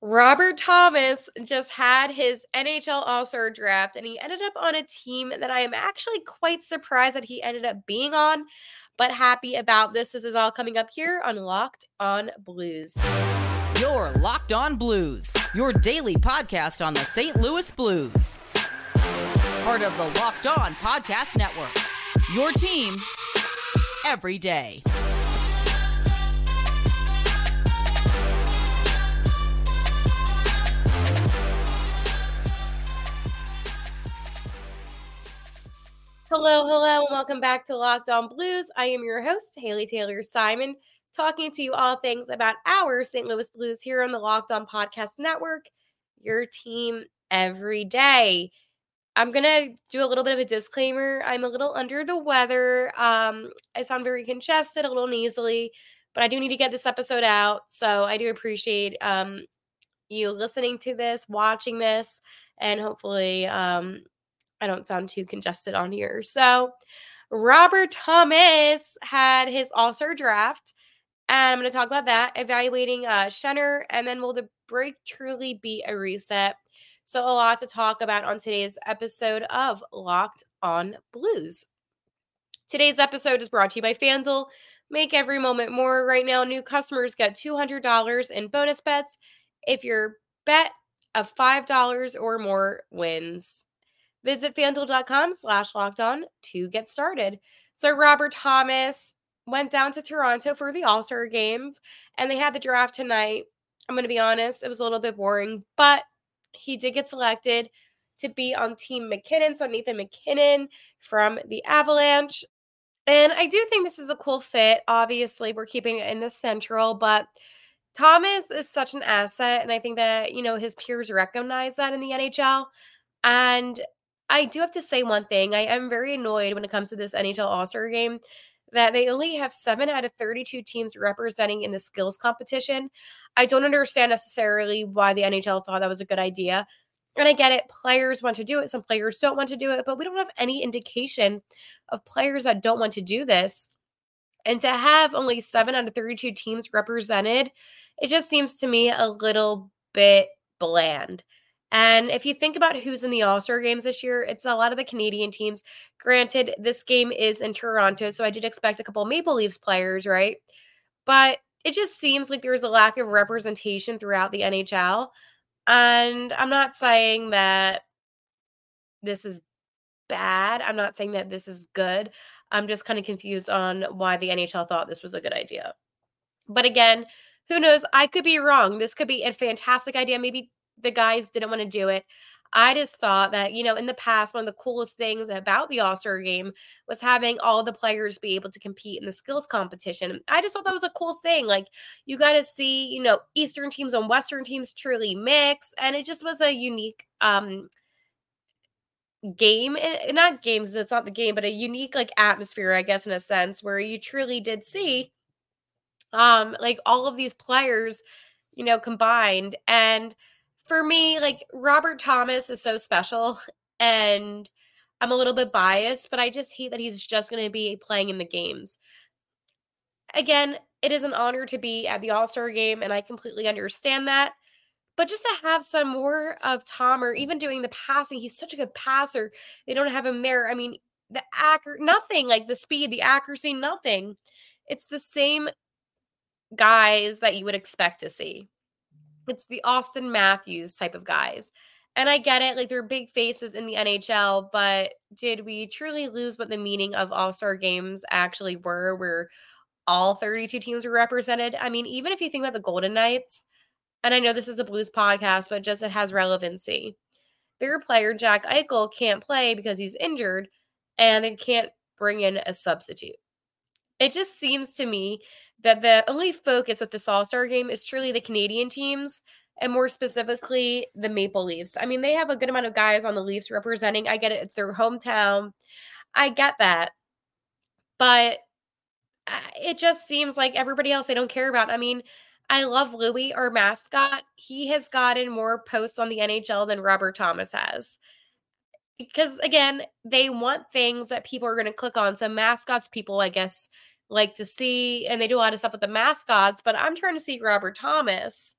Robert Thomas just had his NHL All Star draft and he ended up on a team that I am actually quite surprised that he ended up being on, but happy about this. This is all coming up here on Locked on Blues. Your Locked on Blues, your daily podcast on the St. Louis Blues. Part of the Locked on Podcast Network. Your team every day. Hello, hello, and welcome back to Locked On Blues. I am your host, Haley Taylor Simon, talking to you all things about our St. Louis Blues here on the Locked On Podcast Network, your team every day. I'm going to do a little bit of a disclaimer. I'm a little under the weather. Um, I sound very congested, a little nasally, but I do need to get this episode out. So I do appreciate um, you listening to this, watching this, and hopefully um, I don't sound too congested on here. So, Robert Thomas had his All Star draft, and I'm going to talk about that, evaluating uh, and then will the break truly be a reset? So, a lot to talk about on today's episode of Locked on Blues. Today's episode is brought to you by FanDuel. Make every moment more. Right now, new customers get $200 in bonus bets if your bet of $5 or more wins. Visit fanduel.com slash locked on to get started. So Robert Thomas went down to Toronto for the All Star games and they had the draft tonight. I'm going to be honest, it was a little bit boring, but he did get selected to be on Team MacKinnon. So Nathan MacKinnon from the Avalanche. And I do think this is a cool fit. Obviously, we're keeping it in the central, but Thomas is such an asset. And I think that, you know, his peers recognize that in the NHL. And I do have to say one thing. I am very annoyed when it comes to this NHL All Star game that they only have seven out of 32 teams representing in the skills competition. I don't understand necessarily why the NHL thought that was a good idea. And I get it, players want to do it, some players don't want to do it, but we don't have any indication of players that don't want to do this. And to have only seven out of 32 teams represented, it just seems to me a little bit bland. And if you think about who's in the All Star games this year, it's a lot of the Canadian teams. Granted, this game is in Toronto, so I did expect a couple Maple Leafs players, right? But it just seems like there's a lack of representation throughout the NHL. And I'm not saying that this is bad. I'm not saying that this is good. I'm just kind of confused on why the NHL thought this was a good idea. But again, who knows? I could be wrong. This could be a fantastic idea. Maybe the guys didn't want to do it. I just thought that, you know, in the past, one of the coolest things about the All Star game was having all the players be able to compete in the skills competition. I just thought that was a cool thing. Like, you got to see, you know, Eastern teams and Western teams truly mix. And it just was a unique, um, game eh, eh, not games it's not the game but a unique like atmosphere i guess in a sense where you truly did see um like all of these players you know combined and for me, like Robert Thomas is so special and I'm a little bit biased, but I just hate that he's just going to be playing in the games. Again, it is an honor to be at the All Star game, and I completely understand that. But just to have some more of Tom or even doing the passing, he's such a good passer. They don't have him there. I mean, the accurate, nothing like the speed, the accuracy, nothing. It's the same guys that you would expect to see. It's the Auston Matthews type of guys. And I get it, like they're big faces in the NHL, but did we truly lose what the meaning of All Star games actually were, where all 32 teams were represented? I mean, even if you think about the Golden Knights, and I know this is a Blues podcast, but just it has relevancy. Their player, Jack Eichel, can't play because he's injured and they can't bring in a substitute. It just seems to me that the only focus with this All Star game is truly the Canadian teams and more specifically the Maple Leafs. I mean, they have a good amount of guys on the Leafs representing. I get it, it's their hometown. I get that. But it just seems like everybody else I don't care about. I mean, I love Louis, our mascot. He has gotten more posts on the NHL than Robert Thomas has. Because again, they want things that people are going to click on. So mascots, people, I guess, like to see, and they do a lot of stuff with the mascots, but I'm trying to see Robert Thomas.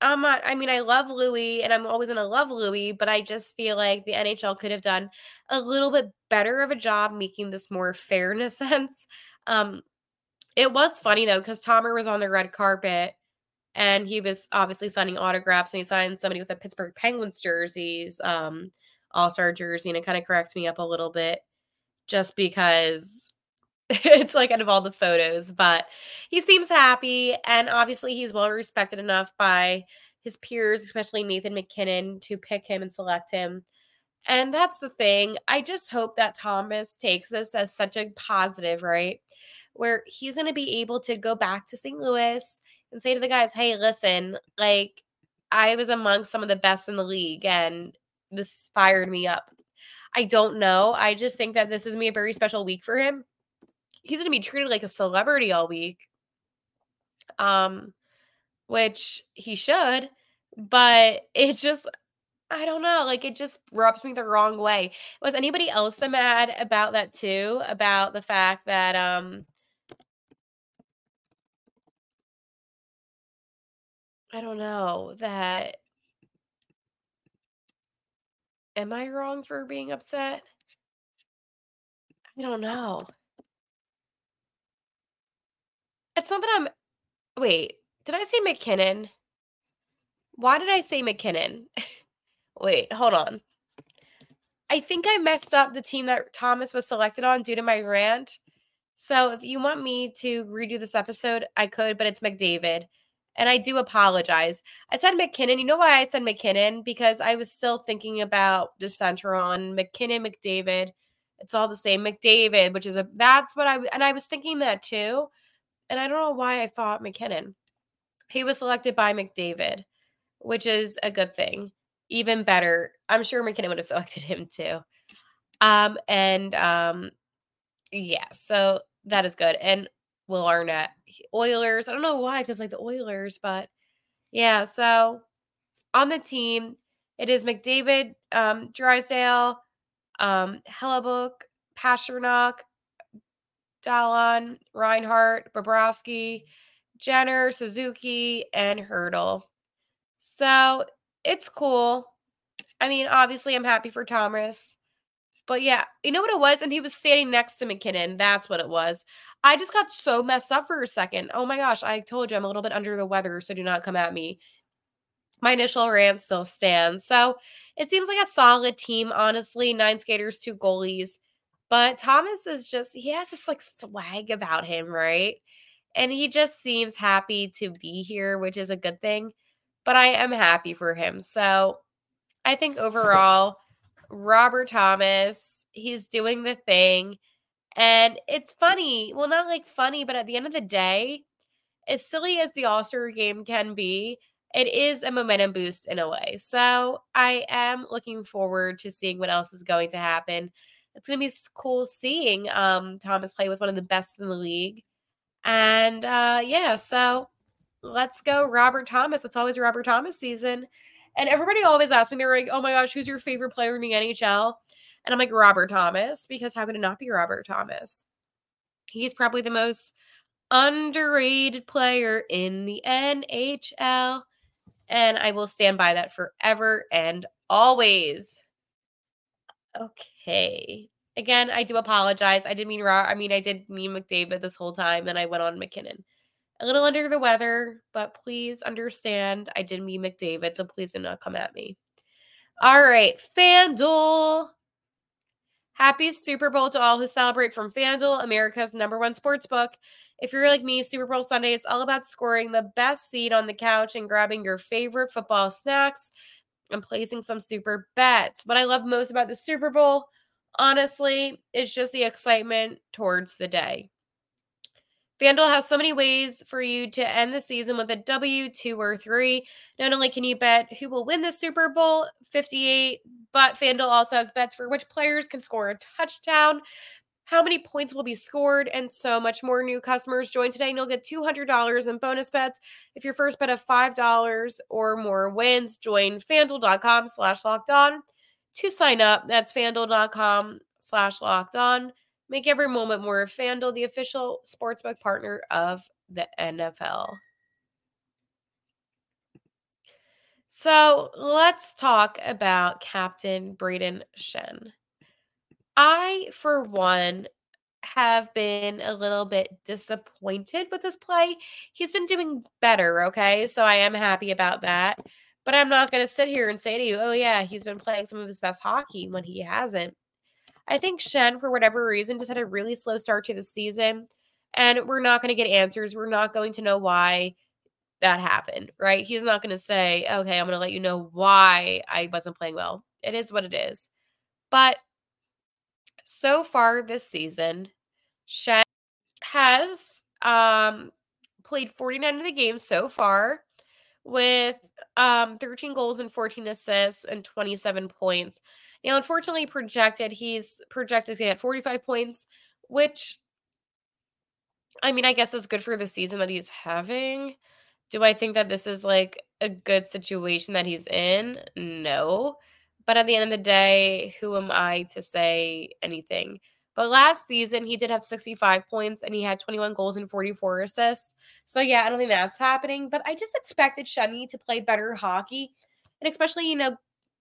I'm not, I mean, I love Louis and I'm always going to love Louis, but I just feel like the NHL could have done a little bit better of a job making this more fair in a sense. Um, it was funny though, because Tomer was on the red carpet and he was obviously signing autographs and he signed somebody with a Pittsburgh Penguins jerseys, um, all star jersey, and it kind of cracked me up a little bit just because it's like out of all the photos, but he seems happy. And obviously, he's well respected enough by his peers, especially Nathan MacKinnon, to pick him and select him. And that's the thing. I just hope that Thomas takes this as such a positive, right? Where he's going to be able to go back to St. Louis and say to the guys, hey, listen, like I was among some of the best in the league and this fired me up. I don't know. I just think that this is be a very special week for him. He's going to be treated like a celebrity all week. Um, which he should, but it's just I don't know, like it just rubs me the wrong way. Was anybody else mad about that too? About the fact that um I don't know that am I wrong for being upset? I don't know. It's not that I'm wait, did I say MacKinnon? Why did I say MacKinnon? wait, hold on. I think I messed up the team that Thomas was selected on due to my rant. So if you want me to redo this episode, I could, but it's McDavid. And I do apologize. I said MacKinnon. You know why I said MacKinnon? Because I was still thinking about the Centron, MacKinnon, McDavid. It's all the same. McDavid, which is a that's what I and I was thinking that too. And I don't know why I thought MacKinnon. He was selected by McDavid, which is a good thing. Even better. I'm sure MacKinnon would have selected him too. Um, and um, yeah, so that is good. And Will Arnett, Oilers. I don't know why, because like the Oilers, but yeah. So on the team, it is McDavid, um, Draisaitl, um, Hellebuyck, Pastrnak, Dahlin, Reinhart, Bobrovsky, Jenner, Suzuki, and Hertl. So it's cool. I mean, obviously, I'm happy for Thomas. But yeah, you know what it was? And he was standing next to MacKinnon. That's what it was. I just got so messed up for a second. Oh my gosh, I told you I'm a little bit under the weather, so do not come at me. My initial rant still stands. So it seems like a solid team, honestly. Nine skaters, two goalies. But Thomas is just, he has this like swag about him, right? And he just seems happy to be here, which is a good thing. But I am happy for him. So I think overall, Robert Thomas, he's doing the thing. And it's funny. Well, not like funny, but at the end of the day, as silly as the All Star game can be, it is a momentum boost in a way. So I am looking forward to seeing what else is going to happen. It's going to be cool seeing um, Thomas play with one of the best in the league. And uh, yeah, so let's go, Robert Thomas. It's always Robert Thomas season. And everybody always asks me, they're like, oh my gosh, who's your favorite player in the NHL? And I'm like, Robert Thomas, because how could it not be Robert Thomas? He's probably the most underrated player in the NHL. And I will stand by that forever and always. Okay. Again, I do apologize. I did mean raw. I mean, I did mean McDavid this whole time. Then I went on MacKinnon. A little under the weather, but please understand I did mean McDavid, so please do not come at me. All right, FanDuel. Happy Super Bowl to all who celebrate from FanDuel, America's number one sports book. If you're like me, Super Bowl Sunday is all about scoring the best seat on the couch and grabbing your favorite football snacks and placing some super bets. What I love most about the Super Bowl, honestly, it's just the excitement towards the day. FanDuel has so many ways for you to end the season with a W, two or three. Not only can you bet who will win the Super Bowl 58, but FanDuel also has bets for which players can score a touchdown, how many points will be scored, and so much more. New customers join today and you'll get $200 in bonus bets if your first bet of $5 or more wins. Join fanduel.com slash locked on to sign up. That's fanduel.com slash locked on. Make every moment more. FanDuel, the official sportsbook partner of the NFL. So let's talk about Captain Brayden Schenn. I, for one, have been a little bit disappointed with his play. He's been doing better, okay? So I am happy about that. But I'm not going to sit here and say to you, oh, yeah, he's been playing some of his best hockey when he hasn't. I think Schenn, for whatever reason, just had a really slow start to the season. And we're not going to get answers. We're not going to know why that happened, right? He's not going to say, okay, I'm going to let you know why I wasn't playing well. It is what it is. But so far this season, Schenn has um, played 49 of the games so far with um, 13 goals and 14 assists and 27 points. Now, unfortunately, projected he's projected to get 45 points, which I mean, I guess is good for the season that he's having. Do I think that this is like a good situation that he's in? No. But at the end of the day, who am I to say anything? But last season, he did have 65 points and he had 21 goals and 44 assists. So, yeah, I don't think that's happening. But I just expected Shenny to play better hockey. And especially, you know,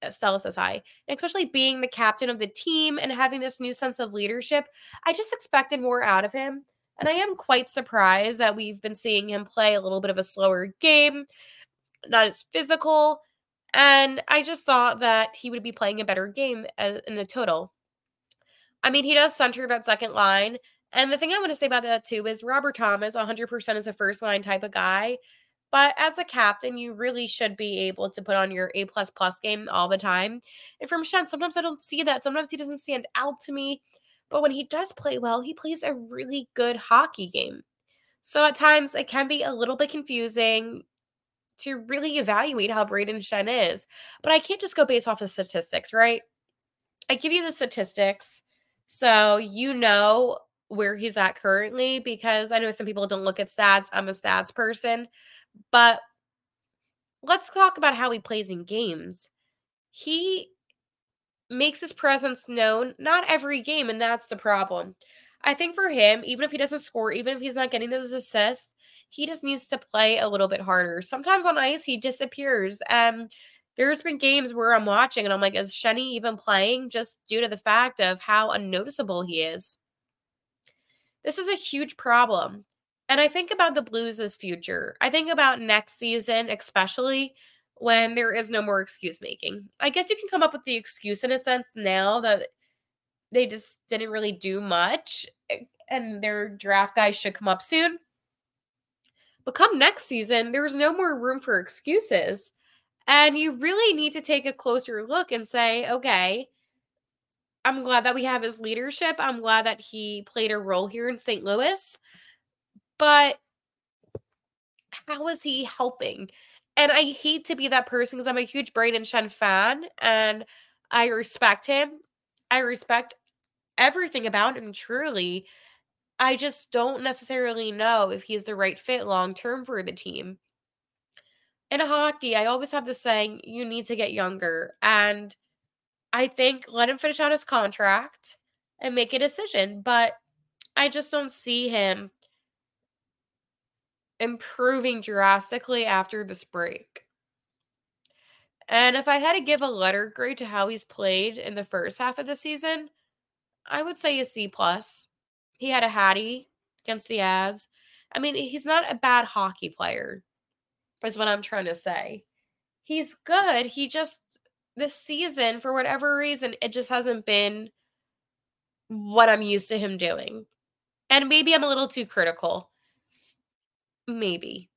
Stella says hi. And especially being the captain of the team and having this new sense of leadership, I just expected more out of him. And I am quite surprised that we've been seeing him play a little bit of a slower game, not as physical. And I just thought that he would be playing a better game uh, in a total. I mean, he does center that second line. And the thing I want to say about that too is Robert Thomas 100% is a first line type of guy. But as a captain, you really should be able to put on your A plus plus game all the time. And from Schenn, sometimes I don't see that. Sometimes he doesn't stand out to me. But when he does play well, he plays a really good hockey game. So at times it can be a little bit confusing to really evaluate how Brayden Schenn is. But I can't just go based off of statistics, right? I give you the statistics so you know where he's at currently because I know some people don't look at stats. I'm a stats person. But let's talk about how he plays in games. He makes his presence known not every game, and that's the problem. I think for him, even if he doesn't score, even if he's not getting those assists, he just needs to play a little bit harder. Sometimes on ice, he disappears. Um, there's been games where I'm watching and I'm like, is Shenny even playing just due to the fact of how unnoticeable he is? This is a huge problem. And I think about the Blues' future. I think about next season, especially when there is no more excuse making. I guess you can come up with the excuse in a sense now that they just didn't really do much eh, and their draft guys should come up soon. But come next season, there's no more room for excuses. And you really need to take a closer look and say, okay, I'm glad that we have his leadership. I'm glad that he played a role here in St. Louis. But how is he helping? And I hate to be that person because I'm a huge Brayden Schenn fan and I respect him. I respect everything about him truly. I just don't necessarily know if he's the right fit long term for the team. In hockey, I always have the saying, you need to get younger. And I think let him finish out his contract and make a decision. But I just don't see him improving drastically after this break. And if I had to give a letter grade to how he's played in the first half of the season, I would say a C plus. He had a Hattie against the Avs. I mean, he's not a bad hockey player, is what I'm trying to say. He's good. He just this season, for whatever reason, it just hasn't been what I'm used to him doing. And maybe I'm a little too critical. Maybe.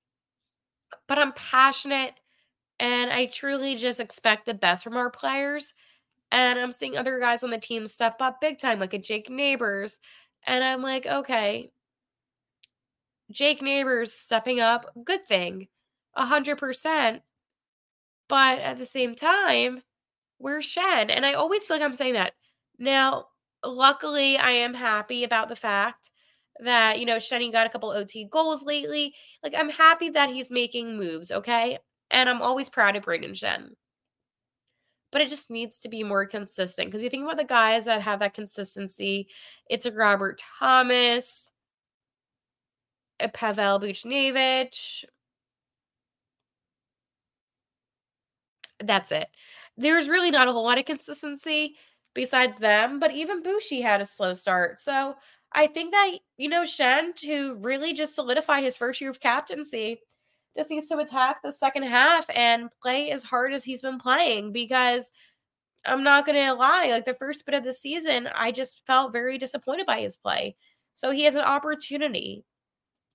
But I'm passionate and I truly just expect the best from our players. And I'm seeing other guys on the team step up big time, like a Jake Neighbors, and I'm like, okay, Jake Neighbors stepping up, good thing, a hundred percent. But at the same time, we're Schenn. And I always feel like I'm saying that. Now, luckily, I am happy about the fact that, you know, Shenny got a couple OT goals lately. Like, I'm happy that he's making moves, okay? And I'm always proud of Brayden Schenn. but it just needs to be more consistent. Because you think about the guys that have that consistency, it's a Robert Thomas, a Pavel Buchnevich. That's it. There's really not a whole lot of consistency besides them, but even Bushi had a slow start. So I think that, you know, Schenn to really just solidify his first year of captaincy just needs to attack the second half and play as hard as he's been playing because I'm not going to lie, like the first bit of the season, I just felt very disappointed by his play. So he has an opportunity,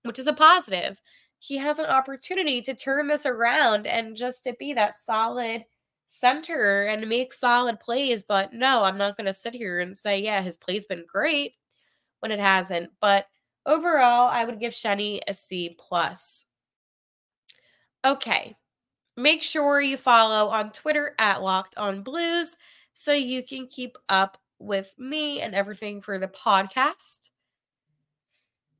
which is a positive. He has an opportunity to turn this around and just to be that solid center and make solid plays. But no, I'm not going to sit here and say, yeah, his play's been great when it hasn't. But overall, I would give Shenny a C plus. Okay. Make sure you follow on Twitter at Locked On Blues so you can keep up with me and everything for the podcast.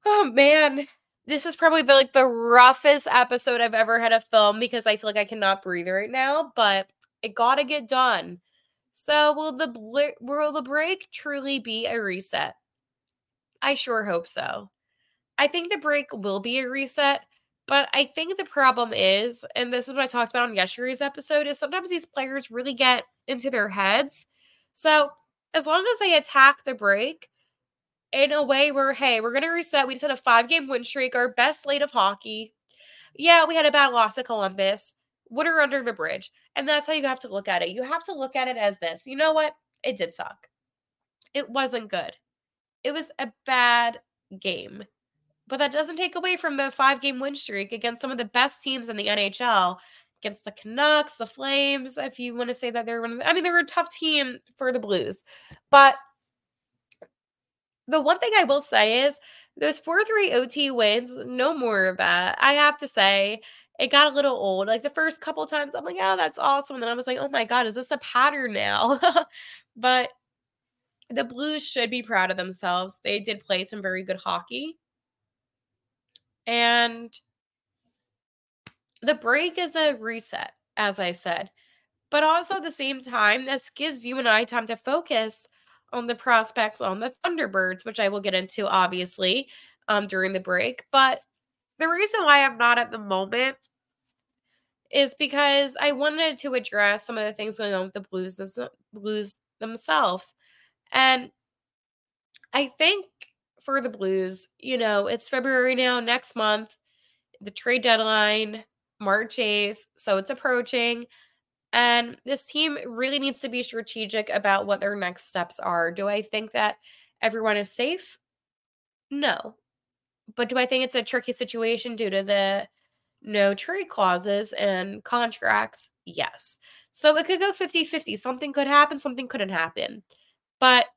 Oh man, this is probably the like the roughest episode I've ever had to film because I feel like I cannot breathe right now, but it got to get done. So will the bl- will the break truly be a reset? I sure hope so. I think the break will be a reset, but I think the problem is, and this is what I talked about on yesterday's episode, is sometimes these players really get into their heads. So as long as they attack the break in a way where, hey, we're going to reset. We just had a five game win streak, our best slate of hockey. Yeah, we had a bad loss to Columbus. Water under the bridge. And that's how you have to look at it. You have to look at it as this. You know what? It did suck. It wasn't good. It was a bad game. But that doesn't take away from the five game win streak against some of the best teams in the NHL, against the Canucks, the Flames, if you want to say that they're one of the, I mean, they were a tough team for the Blues. But the one thing I will say is those 4 3 OT wins, no more of that. I have to say, it got a little old. Like the first couple times, I'm like, oh, that's awesome. And then I was like, oh my God, is this a pattern now? but the Blues should be proud of themselves. They did play some very good hockey. And the break is a reset, as I said. But also at the same time, this gives you and I time to focus on the prospects on the Thunderbirds, which I will get into obviously um, during the break. But the reason why I'm not at the moment is because I wanted to address some of the things going on with the Blues, the Blues themselves. And I think for the Blues, you know, it's February now, next month, the trade deadline, March 8th. So it's approaching. And this team really needs to be strategic about what their next steps are. Do I think that everyone is safe? No. But do I think it's a tricky situation due to the no trade clauses and contracts? Yes. So it could go 50 50. Something could happen, something couldn't happen. But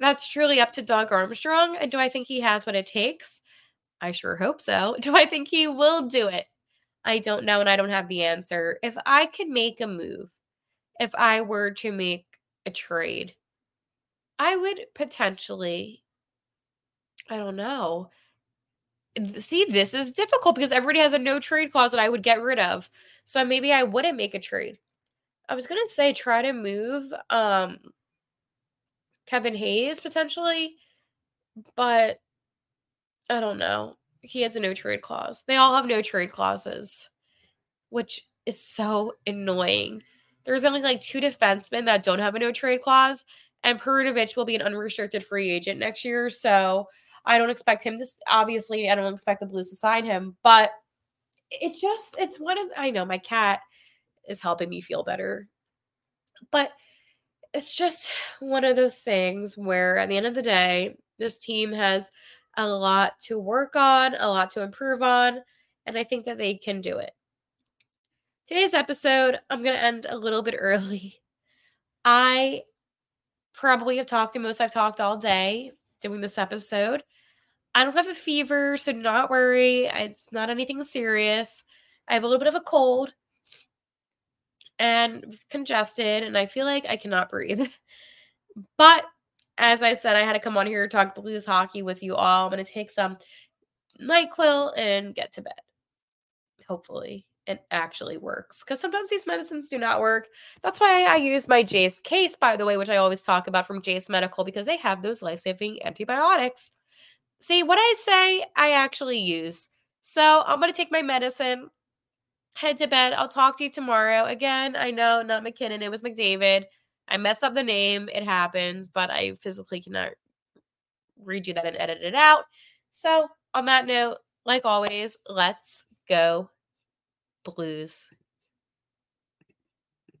that's truly up to Doug Armstrong. And do I think he has what it takes? I sure hope so. Do I think he will do it? I don't know, and I don't have the answer. If I could make a move, if I were to make a trade, I would potentially, I don't know. See, this is difficult because everybody has a no trade clause that I would get rid of. So maybe I wouldn't make a trade. I was going to say try to move um Kevin Hayes potentially, but I don't know. He has a no trade clause. They all have no trade clauses, which is so annoying. There's only like two defensemen that don't have a no trade clause, and Perunovich will be an unrestricted free agent next year. So I don't expect him to. Obviously, I don't expect the Blues to sign him, but it just it's one of I know my cat is helping me feel better, but it's just one of those things where at the end of the day, this team has a lot to work on, a lot to improve on, and I think that they can do it. Today's episode, I'm going to end a little bit early. I probably have talked the most I've talked all day doing this episode. I don't have a fever, so do not worry. It's not anything serious. I have a little bit of a cold, and congested and I feel like I cannot breathe. but as I said, I had to come on here to talk blues hockey with you all. I'm to take some NyQuil and get to bed. Hopefully it actually works because sometimes these medicines do not work. That's why I use my Jase case, by the way, which I always talk about from Jase Medical because they have those life saving antibiotics. See, what I say, I actually use. So I'm going to take my medicine head to bed. I'll talk to you tomorrow. Again, I know not MacKinnon, it was McDavid. I messed up the name. It happens, but I physically cannot redo that and edit it out. So, on that note, like always, let's go blues.